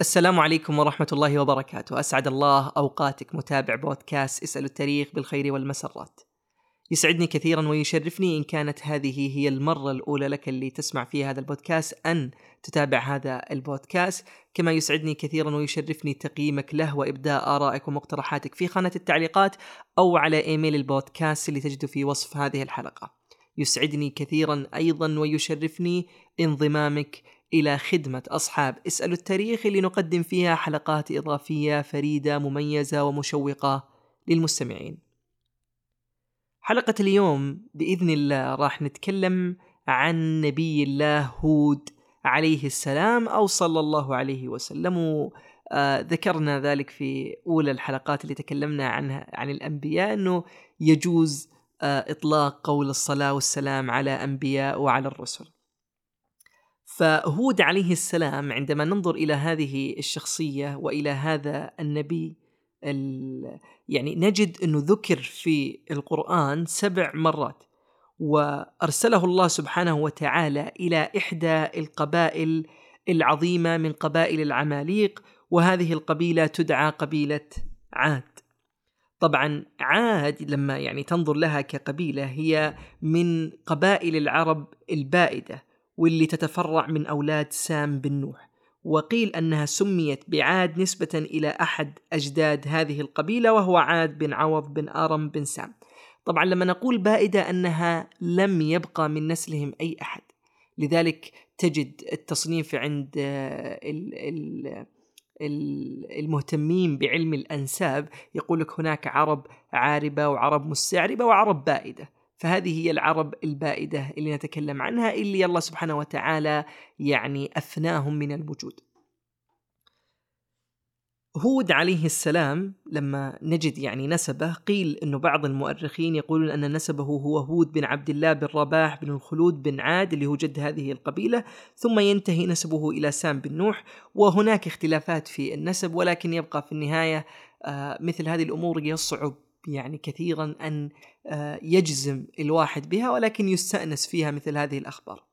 السلام عليكم ورحمة الله وبركاته، أسعد الله أوقاتك متابع بودكاست اسأل التاريخ بالخير والمسرات. يسعدني كثيرا ويشرفني إن كانت هذه هي المرة الأولى لك اللي تسمع فيها هذا البودكاست أن تتابع هذا البودكاست، كما يسعدني كثيرا ويشرفني تقييمك له وإبداء آرائك ومقترحاتك في خانة التعليقات أو على إيميل البودكاست اللي تجده في وصف هذه الحلقة. يسعدني كثيرا أيضا ويشرفني انضمامك إلى خدمة أصحاب. اسألوا التاريخ اللي نقدم فيها حلقات إضافية فريدة مميزة ومشوقة للمستمعين. حلقة اليوم بإذن الله راح نتكلم عن نبي الله هود عليه السلام أو صلى الله عليه وسلم. وذكرنا ذلك في أولى الحلقات اللي تكلمنا عنها عن الأنبياء أنه يجوز إطلاق قول الصلاة والسلام على أنبياء وعلى الرسل. فهود عليه السلام عندما ننظر إلى هذه الشخصية وإلى هذا النبي يعني نجد أنه ذكر في القرآن سبع مرات وأرسله الله سبحانه وتعالى إلى إحدى القبائل العظيمة من قبائل العماليق وهذه القبيلة تدعى قبيلة عاد. طبعا عاد لما يعني تنظر لها كقبيلة هي من قبائل العرب البائدة. واللي تتفرع من أولاد سام بن نوح وقيل أنها سميت بعاد نسبة إلى أحد أجداد هذه القبيلة وهو عاد بن عوض بن آرم بن سام. طبعا لما نقول بائدة أنها لم يبقى من نسلهم أي أحد. لذلك تجد التصنيف عند المهتمين بعلم الأنساب يقول لك هناك عرب عاربة وعرب مستعربة وعرب بائدة. فهذه هي العرب البائدة اللي نتكلم عنها اللي الله سبحانه وتعالى يعني أفناهم من الوجود. هود عليه السلام لما نجد يعني نسبة قيل انه بعض المؤرخين يقولون أن نسبه هو هود بن عبد الله بن رباح بن الخلود بن عاد اللي هو جد هذه القبيلة ثم ينتهي نسبه إلى سام بن نوح وهناك اختلافات في النسب ولكن يبقى في النهاية آه، مثل هذه الأمور يصعب يعني كثيرا آه، يجزم الواحد بها ولكن يستأنس فيها مثل هذه الأخبار.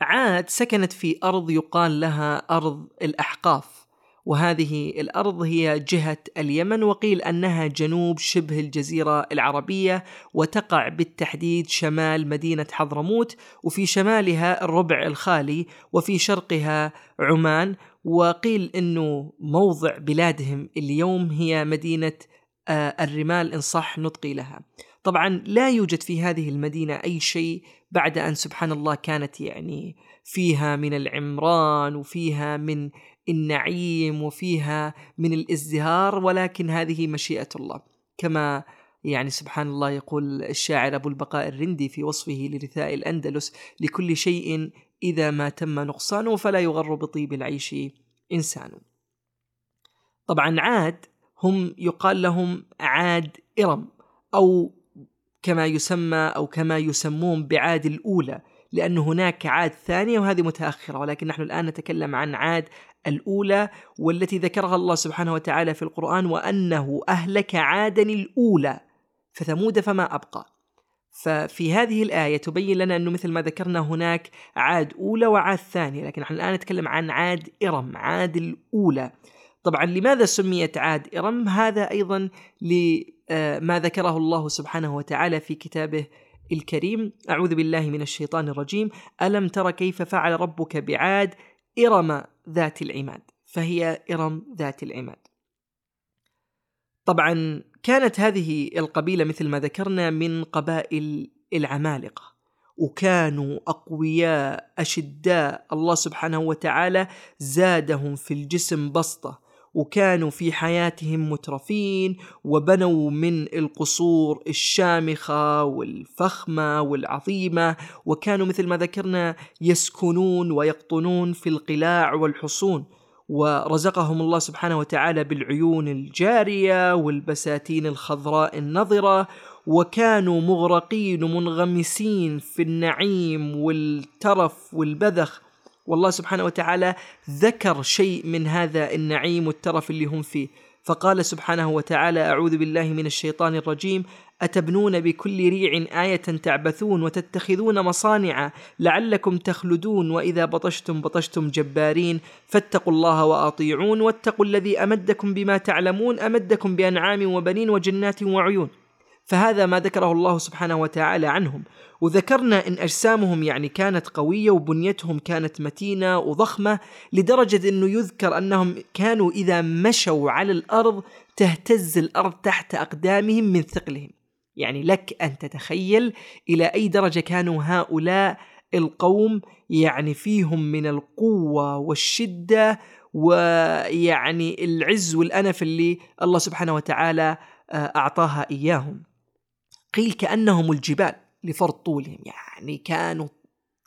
عاد سكنت في أرض يقال لها أرض الأحقاف وهذه الأرض هي جهة اليمن وقيل أنها جنوب شبه الجزيرة العربية وتقع بالتحديد شمال مدينة حضرموت وفي شمالها الربع الخالي وفي شرقها عمان وقيل إنه موضع بلادهم اليوم هي مدينة آه، الرمال إن صح نطقي لها. طبعا لا يوجد في هذه المدينة أي شيء بعد أن سبحان الله كانت يعني فيها من العمران وفيها من النعيم وفيها من الازدهار ولكن هذه مشيئة الله. كما يعني سبحان الله يقول الشاعر أبو البقاء الرندي في وصفه لرثاء الأندلس لكل شيء إذا ما تم نقصانه فلا يغر بطيب العيش إنسان. طبعا عاد هم يقال لهم عاد إرم أو كما يسمى أو كما يسمون بعاد الأولى لأن هناك عاد ثانية وهذه متأخرة ولكن نحن الآن نتكلم عن عاد الأولى والتي ذكرها الله سبحانه وتعالى في القرآن وأنه أهلك عادا الأولى فثمود فما أبقى. ففي هذه الآية تبين لنا أنه مثل ما ذكرنا هناك عاد أولى وعاد ثانية لكن نحن الآن نتكلم عن عاد إرم عاد الأولى. طبعا لماذا سميت عاد إرم؟ هذا أيضا لما ذكره الله سبحانه وتعالى في كتابه الكريم. أعوذ بالله من الشيطان الرجيم. ألم تر كيف فعل ربك بعاد إرم ذات العماد؟ فهي إرم ذات العماد. طبعا كانت هذه القبيلة مثل ما ذكرنا من قبائل العمالقة وكانوا أقوياء أشداء. الله سبحانه وتعالى زادهم في الجسم بسطة. وكانوا في حياتهم مترفين وبنوا من القصور الشامخة والفخمة والعظيمة وكانوا مثل ما ذكرنا يسكنون ويقطنون في القلاع والحصون. ورزقهم الله سبحانه وتعالى بالعيون الجارية والبساتين الخضراء النضره وكانوا مغرقين ومنغمسين في النعيم والترف والبذخ. والله سبحانه وتعالى ذكر شيء من هذا النعيم والترف اللي هم فيه. فقال سبحانه وتعالى أعوذ بالله من الشيطان الرجيم. أتبنون بكل ريع آية تعبثون وتتخذون مصانع لعلكم تخلدون. وإذا بطشتم بطشتم جبارين. فاتقوا الله وأطيعون. واتقوا الذي أمدكم بما تعلمون. أمدكم بأنعام وبنين وجنات وعيون. فهذا ما ذكره الله سبحانه وتعالى عنهم وذكرنا إن أجسامهم يعني كانت قوية وبنيتهم كانت متينة وضخمة لدرجة إنه يذكر أنهم كانوا إذا مشوا على الأرض تهتز الأرض تحت أقدامهم من ثقلهم. يعني لك أن تتخيل إلى أي درجة كانوا هؤلاء القوم يعني فيهم من القوة والشدة ويعني العز والأنف اللي الله سبحانه وتعالى آه، أعطاها إياهم. قيل كأنهم الجبال لفرط طولهم يعني كانوا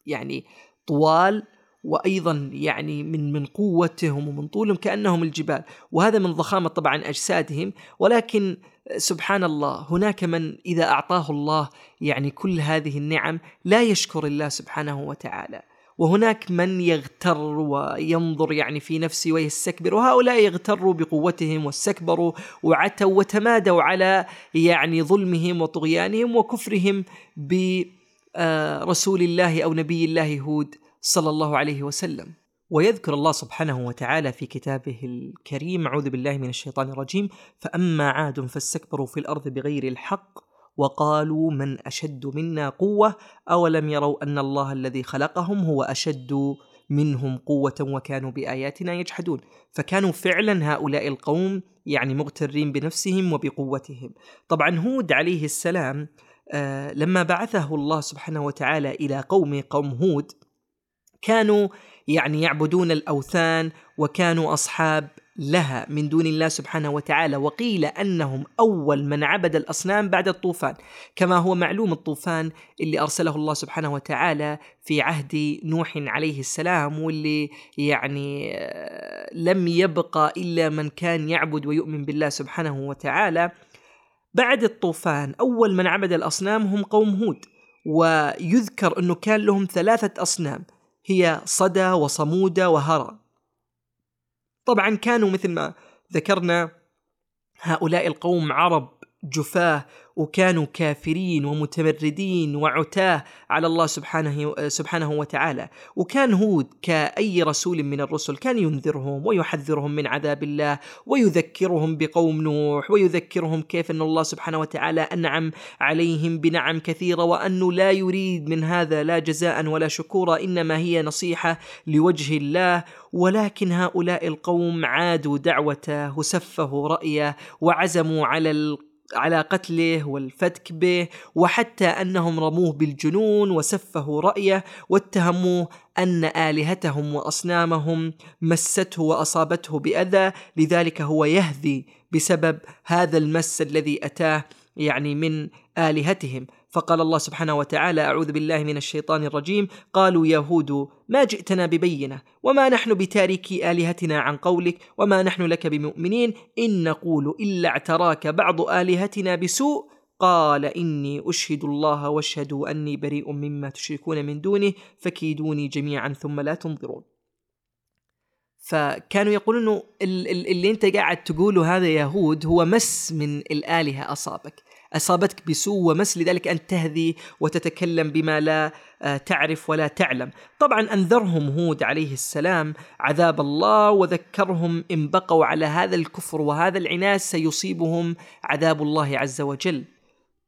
يعني طوال وأيضا يعني من من قوتهم ومن طولهم كأنهم الجبال. وهذا من ضخامة طبعا أجسادهم. ولكن سبحان الله هناك من إذا أعطاه الله يعني كل هذه النعم لا يشكر الله سبحانه وتعالى. وهناك من يغتر وينظر يعني في نفسه ويستكبر وهؤلاء يغتروا بقوتهم واستكبروا وعتوا وتمادوا على يعني ظلمهم وطغيانهم وكفرهم برسول الله أو نبي الله هود صلى الله عليه وسلم. ويذكر الله سبحانه وتعالى في كتابه الكريم أعوذ بالله من الشيطان الرجيم فأما عاد فاستكبروا في الأرض بغير الحق وقالوا من أشد منا قوة أولم يروا أن الله الذي خلقهم هو أشد منهم قوة وكانوا بآياتنا يجحدون. فكانوا فعلا هؤلاء القوم يعني مغترين بنفسهم وبقوتهم. طبعا هود عليه السلام آه لما بعثه الله سبحانه وتعالى إلى قومه قوم هود كانوا يعني يعبدون الأوثان وكانوا أصحاب لها من دون الله سبحانه وتعالى وقيل أنهم أول من عبد الأصنام بعد الطوفان كما هو معلوم الطوفان اللي أرسله الله سبحانه وتعالى في عهد نوح عليه السلام واللي يعني آه، لم يبقى إلا من كان يعبد ويؤمن بالله سبحانه وتعالى. بعد الطوفان أول من عبد الأصنام هم قوم هود ويذكر أنه كان لهم ثلاثة أصنام هي صدى وصمودة وهرى طبعا كانوا مثل ما ذكرنا هؤلاء القوم عرب جفاه وكانوا كافرين ومتمردين وعتاه على الله سبحانه سبحانه وتعالى، وكان هود كأي رسول من الرسل كان ينذرهم ويحذرهم من عذاب الله ويذكرهم بقوم نوح ويذكرهم كيف أن الله سبحانه وتعالى أنعم عليهم بنعم كثيرة وانه لا يريد من هذا لا جزاء ولا شكورا إنما هي نصيحة لوجه الله. ولكن هؤلاء القوم عادوا دعوته وسفهوا رأيه وعزموا على على قتله والفتك به وحتى أنهم رموه بالجنون وسفهوا رأيه واتهموه أن آلهتهم وأصنامهم مسته وأصابته بأذى لذلك هو يهذي بسبب هذا المس الذي أتاه يعني من آلهتهم. فقال الله سبحانه وتعالى أعوذ بالله من الشيطان الرجيم. قالوا يهود ما جئتنا ببينة. وما نحن بتاركي آلهتنا عن قولك. وما نحن لك بمؤمنين. إن نقول إلا اعتراك بعض آلهتنا بسوء. قال إني أشهد الله واشهدوا أني بريء مما تشركون من دونه. فكيدوني جميعا ثم لا تنظرون. فكانوا يقولون اللي أنت قاعد تقوله هذا يهود هو مس من الآلهة أصابك. أصابتك بسوء ومس لذلك أن تهذي وتتكلم بما لا آه، تعرف ولا تعلم. طبعا أنذرهم هود عليه السلام عذاب الله وذكرهم إن بقوا على هذا الكفر وهذا العناد سيصيبهم عذاب الله عز وجل.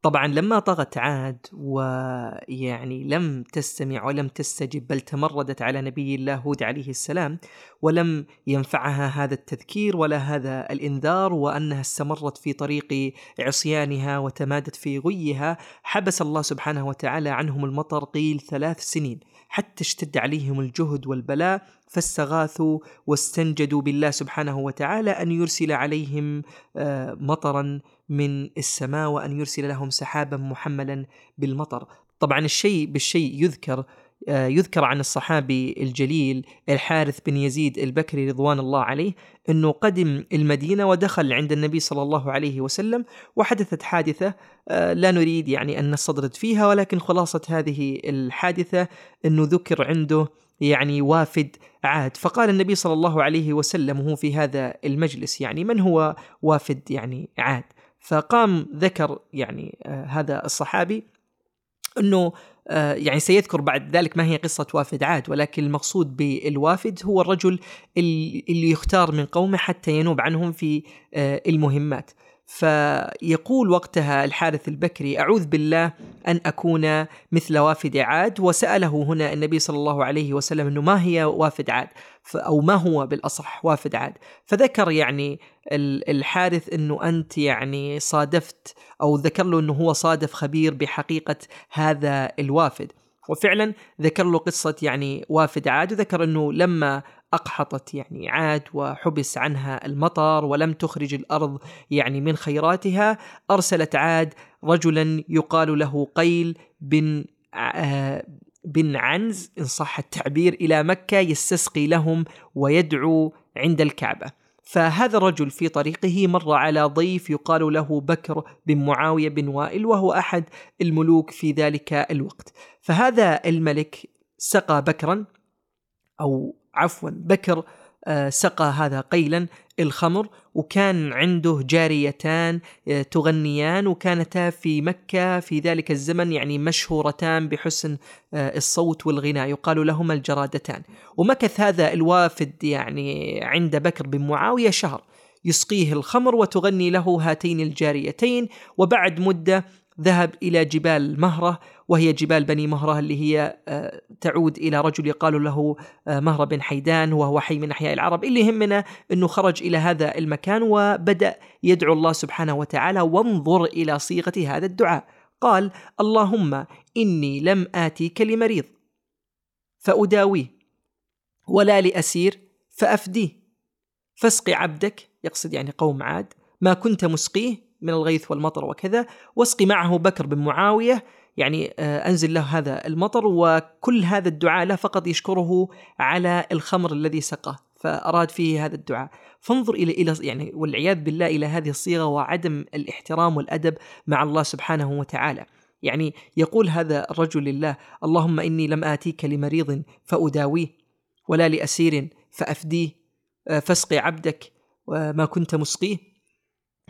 طبعا لما طغت عاد ويعني لم تستمع ولم تستجب بل تمردت على نبي الله هود عليه السلام ولم ينفعها هذا التذكير ولا هذا الإنذار وأنها استمرت في طريق عصيانها وتمادت في غيها حبس الله سبحانه وتعالى عنهم المطر قيل ثلاث سنين حتى اشتد عليهم الجهد والبلاء فاستغاثوا واستنجدوا بالله سبحانه وتعالى أن يرسل عليهم آه، مطرا من السماء وأن يرسل لهم سحابا محملا بالمطر. طبعا الشيء بالشيء يذكر آه، يذكر عن الصحابي الجليل الحارث بن يزيد البكري رضوان الله عليه أنه قدم المدينة ودخل عند النبي صلى الله عليه وسلم وحدثت حادثة آه، لا نريد يعني أن نستطرد فيها ولكن خلاصة هذه الحادثة أنه ذكر عنده يعني وافد عاد فقال النبي صلى الله عليه وسلم وهو في هذا المجلس يعني من هو وافد يعني عاد فقام ذكر يعني آه هذا الصحابي إنه آه يعني سيذكر بعد ذلك ما هي قصة وافد عاد ولكن المقصود بالوافد هو الرجل اللي يختار من قومه حتى ينوب عنهم في آه المهمات. فيقول وقتها الحارث البكري أعوذ بالله أن أكون مثل وافد عاد. وسأله هنا النبي صلى الله عليه وسلم إنه ما هي وافد عاد؟ أو ما هو بالأصح وافد عاد؟ فذكر يعني الحارث إنه أنت يعني صادفت أو ذكر له إنه هو صادف خبير بحقيقة هذا الوافد. وفعلا ذكر له قصة يعني وافد عاد وذكر إنه لما أقحطت يعني عاد وحبس عنها المطر ولم تخرج الأرض يعني من خيراتها أرسلت عاد رجلا يقال له قيل بن آه، بن عنز إن صح التعبير إلى مكة يستسقي لهم ويدعو عند الكعبة. فهذا الرجل في طريقه مر على ضيف يقال له بكر بن معاوية بن وائل وهو أحد الملوك في ذلك الوقت. فهذا الملك سقى بكرا أو عفوا بكر آه، سقى هذا قيلا الخمر وكان عنده جاريتان آه، تغنيان وكانتا في مكة في ذلك الزمن يعني مشهورتان بحسن آه، الصوت والغناء. يقال لهما الجرادتان. ومكث هذا الوافد يعني عند بكر بن معاوية شهر. يسقيه الخمر وتغني له هاتين الجاريتين وبعد مدة ذهب إلى جبال مهرة وهي جبال بني مهرة اللي هي آه، تعود إلى رجل يقال له آه، مهرة بن حيدان وهو حي من أحياء العرب. اللي يهمنا أنه خرج إلى هذا المكان وبدأ يدعو الله سبحانه وتعالى وانظر إلى صيغة هذا الدعاء. قال اللهم إني لم آتيك لمريض فأداويه ولا لأسير فأفديه فاسق عبدك. يقصد يعني قوم عاد ما كنت مسقيه من الغيث والمطر وكذا واسقي معه بكر بن معاوية. يعني آه، أنزل له هذا المطر وكل هذا الدعاء لا فقط يشكره على الخمر الذي سقاه فأراد فيه هذا الدعاء. فانظر إلى إلى يعني والعياذ بالله إلى هذه الصيغة وعدم الاحترام والأدب مع الله سبحانه وتعالى. يعني يقول هذا الرجل لله اللهم إني لم آتيك لمريض فأداويه ولا لأسير فأفديه آه، فاسقي عبدك وما كنت مسقيه.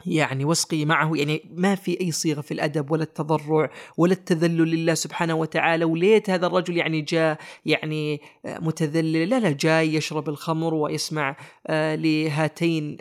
يعني واسقي معه يعني ما في أي صيغة في الأدب ولا التضرع ولا التذلل لله سبحانه وتعالى وليت هذا الرجل يعني جاء يعني متذلل لا لا جاي يشرب الخمر ويسمع آه، لهاتين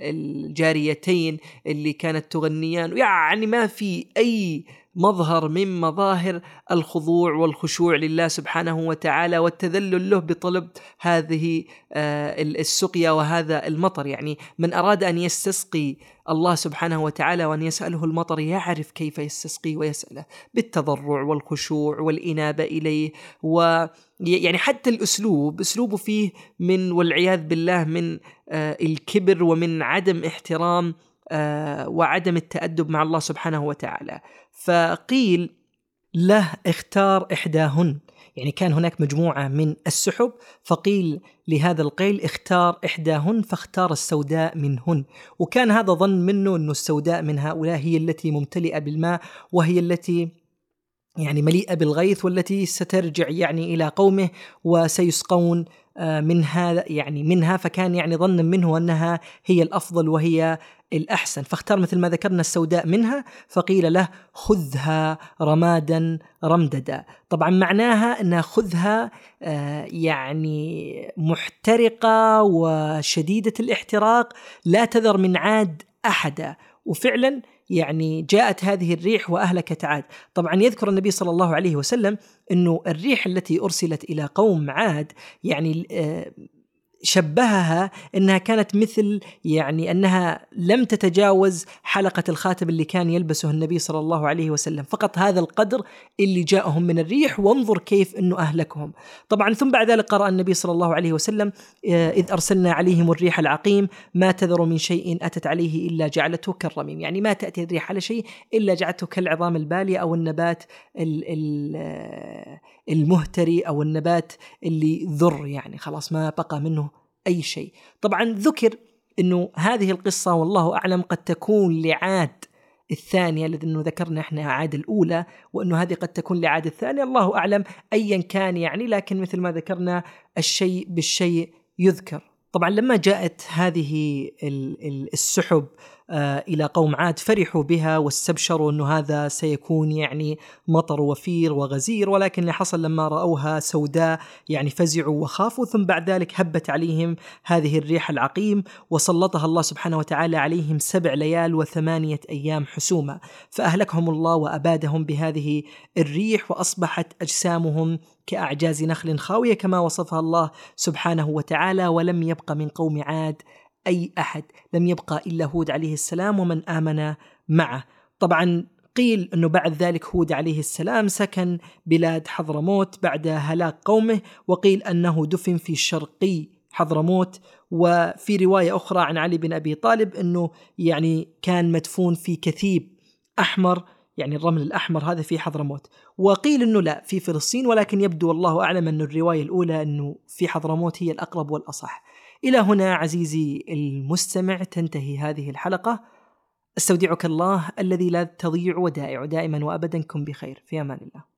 الجاريتين اللي كانت تغنيان يعني ما في أي مظهر من مظاهر الخضوع والخشوع لله سبحانه وتعالى والتذلل له بطلب هذه آه، السقيا وهذا المطر. يعني من أراد أن يستسقي الله سبحانه وتعالى وأن يسأله المطر يعرف كيف يستسقي ويسأله بالتضرع والخشوع والإنابة إليه. و يعني حتى الأسلوب أسلوبه فيه من والعياذ بالله من آه، الكبر ومن عدم احترام وعدم التأدب مع الله سبحانه وتعالى. فقيل له اختار إحداهن. يعني كان هناك مجموعة من السحب فقيل لهذا القيل اختار إحداهن فاختار السوداء منهن. وكان هذا ظن منه أن السوداء من هؤلاء هي التي ممتلئة بالماء وهي التي يعني مليئة بالغيث والتي سترجع يعني إلى قومه وسيسقون آه، من هذا يعني منها. فكان يعني ظنا منه أنها هي الأفضل وهي الأحسن فاختار مثل ما ذكرنا السوداء منها فقيل له خذها رمادا رمددا. طبعا معناها أنها خذها آه، يعني محترقة وشديدة الاحتراق لا تذر من عاد أحدا. وفعلا يعني جاءت هذه الريح وأهلكت عاد، طبعا يذكر النبي صلى الله عليه وسلم أنه الريح التي أرسلت إلى قوم عاد يعني آه، شبهها إنها كانت مثل يعني أنها لم تتجاوز حلقة الخاتم اللي كان يلبسه النبي صلى الله عليه وسلم، فقط هذا القدر اللي جاءهم من الريح وانظر كيف إنه أهلكهم. طبعا ثم بعد ذلك قرأ النبي صلى الله عليه وسلم آه، إذ أرسلنا عليهم الريح العقيم ما تذر من شيء أتت عليه إلا جعلته كالرميم، يعني ما تأتي الريح على شيء إلا جعلته كالعظام البالية أو النبات آه، المهتري أو النبات اللي ذر يعني خلاص ما بقى منه أي شيء. طبعا ذكر إنه هذه القصة والله أعلم قد تكون لعاد الثانية لأنه ذكرنا إحنا عاد الأولى وإنه هذه قد تكون لعاد الثانية. الله أعلم ايا كان يعني لكن مثل ما ذكرنا الشيء بالشيء يذكر. طبعا لما جاءت هذه السحب آه، إلى قوم عاد فرحوا بها واستبشروا أنه هذا سيكون يعني مطر وفير وغزير ولكن اللي حصل لما رأوها سوداء يعني فزعوا وخافوا ثم بعد ذلك هبت عليهم هذه الريح العقيم وسلطها الله سبحانه وتعالى عليهم سبع ليال وثمانية أيام حسوما. فأهلكهم الله وأبادهم بهذه الريح وأصبحت أجسامهم كأعجاز نخل خاوية كما وصفها الله سبحانه وتعالى ولم يبق من قوم عاد أي أحد. لم يبقى إلا هود عليه السلام ومن آمن معه. طبعا قيل أنه بعد ذلك هود عليه السلام سكن بلاد حضرموت بعد هلاك قومه وقيل أنه دفن في شرقي حضرموت. وفي رواية أخرى عن علي بن أبي طالب أنه يعني كان مدفون في كثيب أحمر. يعني الرمل الأحمر هذا في حضرموت. وقيل أنه لا في فلسطين ولكن يبدو والله أعلم أن الرواية الأولى أنه في حضرموت هي الأقرب والأصح. إلى هنا عزيزي المستمع تنتهي هذه الحلقة. أستودعك الله الذي لا تضيع ودائع دائما وأبدا كن بخير. في أمان الله.